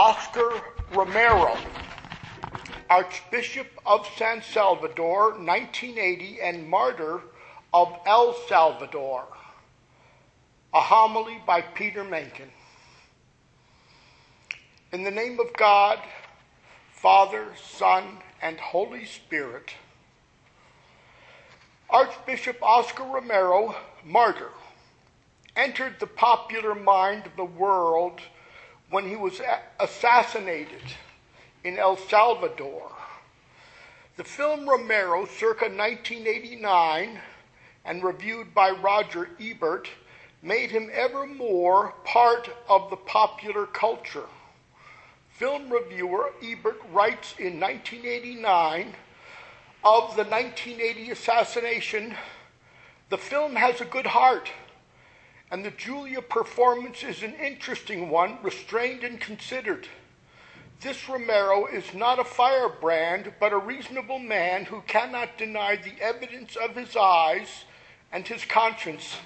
Oscar Romero, Archbishop of San Salvador, 1980, and martyr of El Salvador. A homily by Peter Mencken. In the name of God, Father, Son, and Holy Spirit, Archbishop Oscar Romero, martyr, entered the popular mind of the world when he was assassinated in El Salvador. The film Romero, circa 1989, and reviewed by Roger Ebert, made him ever more part of the popular culture. Film reviewer Ebert writes in 1989 of the 1980 assassination the film has a good heart and the Julia performance is an interesting one, restrained and considered. This Romero is not a firebrand, but a reasonable man who cannot deny the evidence of his eyes and his conscience.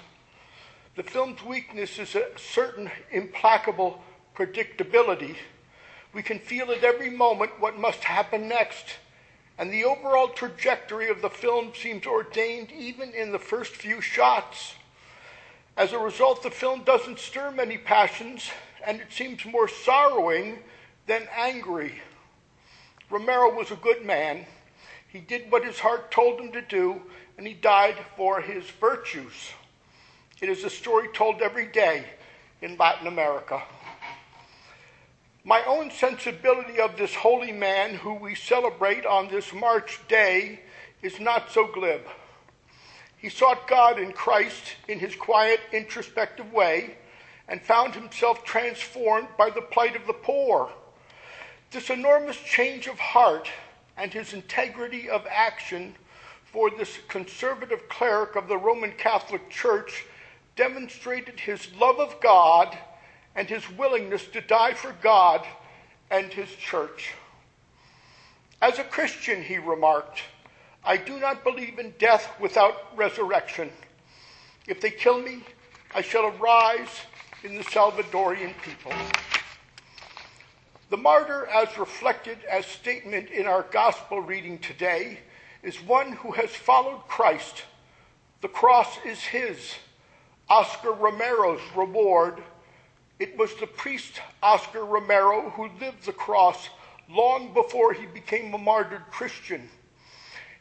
The film's weakness is a certain implacable predictability. We can feel at every moment what must happen next, and the overall trajectory of the film seems ordained even in the first few shots. As a result, the film doesn't stir many passions, and it seems more sorrowing than angry. Romero was a good man. He did what his heart told him to do, and he died for his virtues. It is a story told every day in Latin America. My own sensibility of this holy man who we celebrate on this March day is not so glib. He sought God in Christ in his quiet, introspective way and found himself transformed by the plight of the poor. This enormous change of heart and his integrity of action for this conservative cleric of the Roman Catholic Church demonstrated his love of God and his willingness to die for God and his church. As a Christian, he remarked, I do not believe in death without resurrection. If they kill me, I shall arise in the Salvadorian people. The martyr, as reflected as statement in our gospel reading today, is one who has followed Christ. The cross is his, Oscar Romero's reward. It was the priest Oscar Romero who lived the cross long before he became a martyred Christian.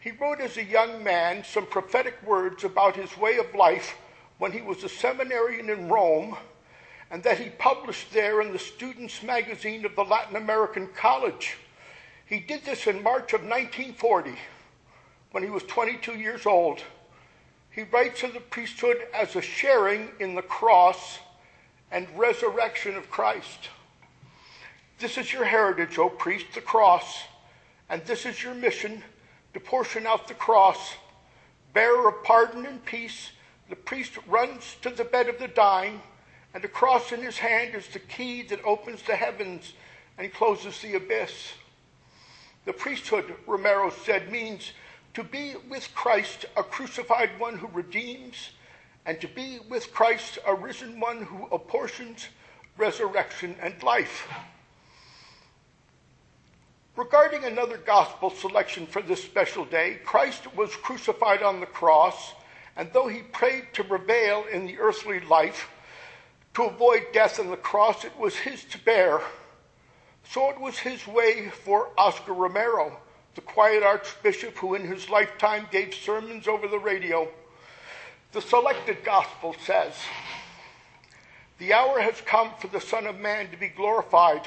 He wrote as a young man some prophetic words about his way of life when he was a seminarian in Rome, and that he published there in the Students' Magazine of the Latin American College. He did this in March of 1940 when he was 22 years old. He writes of the priesthood as a sharing in the cross and resurrection of Christ. This is your heritage, O priest, the cross, and this is your mission to portion out the cross. Bearer of pardon and peace, the priest runs to the bed of the dying, and the cross in his hand is the key that opens the heavens and closes the abyss. The priesthood, Romero said, means to be with Christ, a crucified one who redeems, and to be with Christ, a risen one who apportions resurrection and life. Regarding another gospel selection for this special day, Christ was crucified on the cross, and though he prayed to prevail in the earthly life, to avoid death on the cross, it was his to bear. So it was his way for Oscar Romero, the quiet archbishop who in his lifetime gave sermons over the radio. The selected gospel says, The hour has come for the Son of Man to be glorified.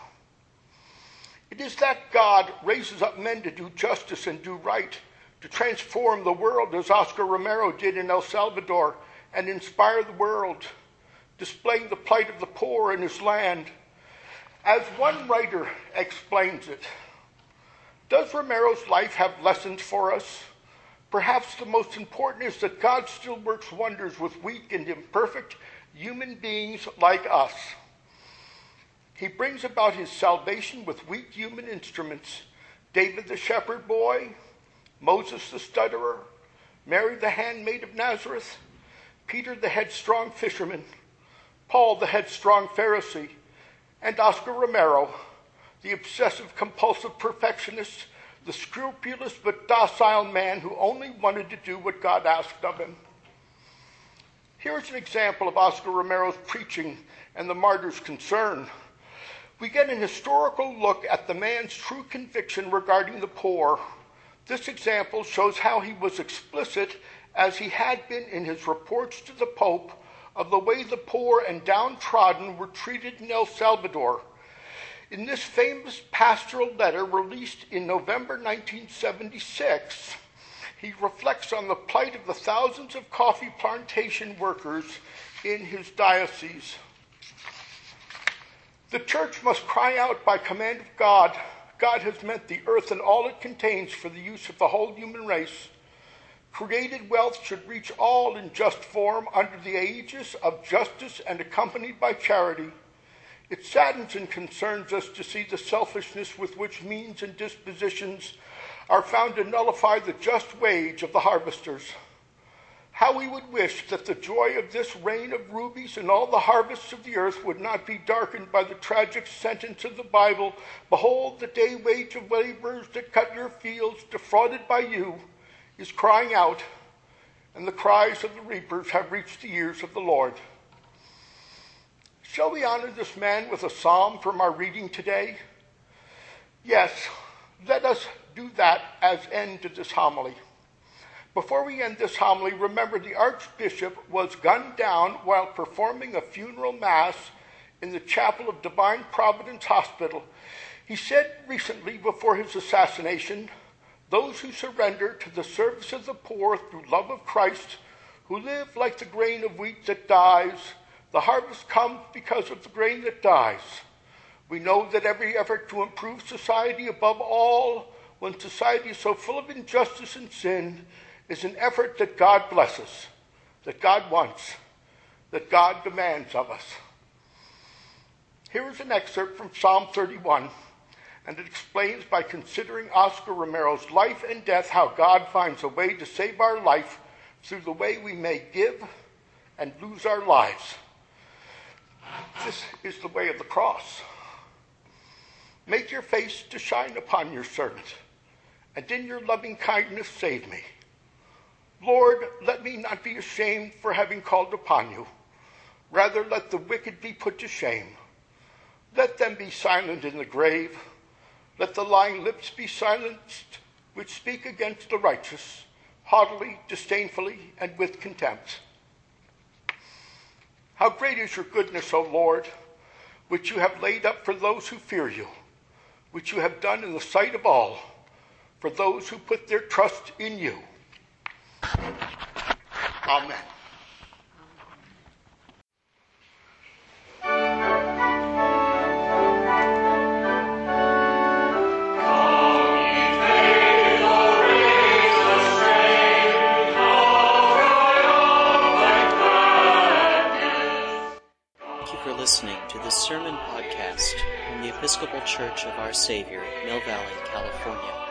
It is that God raises up men to do justice and do right, to transform the world as Oscar Romero did in El Salvador and inspire the world, displaying the plight of the poor in his land. As one writer explains it, does Romero's life have lessons for us? Perhaps the most important is that God still works wonders with weak and imperfect human beings like us. He brings about his salvation with weak human instruments David the shepherd boy, Moses the stutterer, Mary the handmaid of Nazareth, Peter the headstrong fisherman, Paul the headstrong Pharisee, and Oscar Romero, the obsessive compulsive perfectionist, the scrupulous but docile man who only wanted to do what God asked of him. Here's an example of Oscar Romero's preaching and the martyr's concern. We get an historical look at the man's true conviction regarding the poor. This example shows how he was explicit as he had been in his reports to the Pope of the way the poor and downtrodden were treated in El Salvador. In this famous pastoral letter released in November 1976, he reflects on the plight of the thousands of coffee plantation workers in his diocese. The church must cry out by command of God. God has meant the earth and all it contains for the use of the whole human race. Created wealth should reach all in just form under the aegis of justice and accompanied by charity. It saddens and concerns us to see the selfishness with which means and dispositions are found to nullify the just wage of the harvesters. How we would wish that the joy of this rain of rubies and all the harvests of the earth would not be darkened by the tragic sentence of the Bible Behold, the day wage of laborers that cut your fields, defrauded by you is crying out, and the cries of the reapers have reached the ears of the Lord. Shall we honor this man with a psalm from our reading today? Yes, let us do that as end to this homily. Before we end this homily, remember the Archbishop was gunned down while performing a funeral mass in the chapel of Divine Providence Hospital. He said recently before his assassination, those who surrender to the service of the poor through love of Christ, who live like the grain of wheat that dies, the harvest comes because of the grain that dies. We know that every effort to improve society above all, when society is so full of injustice and sin, is an effort that God blesses, that God wants, that God demands of us. Here is an excerpt from Psalm 31 and it explains by considering Oscar Romero's life and death how God finds a way to save our life through the way we may give and lose our lives. This is the way of the cross. Make your face to shine upon your servant, and in your loving kindness save me. Lord, let me not be ashamed for having called upon you. Rather, let the wicked be put to shame. Let them be silent in the grave let the lying lips be silenced which speak against the righteous, haughtily, disdainfully, and with contempt. How great is your goodness, O Lord, which you have laid up for those who fear you, which you have done in the sight of all, for those who put their trust in you. Amen. Listening to the Sermon podcast from the Episcopal Church of Our Savior, Mill Valley, California.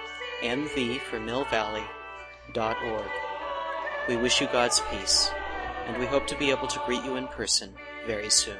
M V for Mill Valley dot org. We wish you God's peace, and we hope to be able to greet you in person very soon.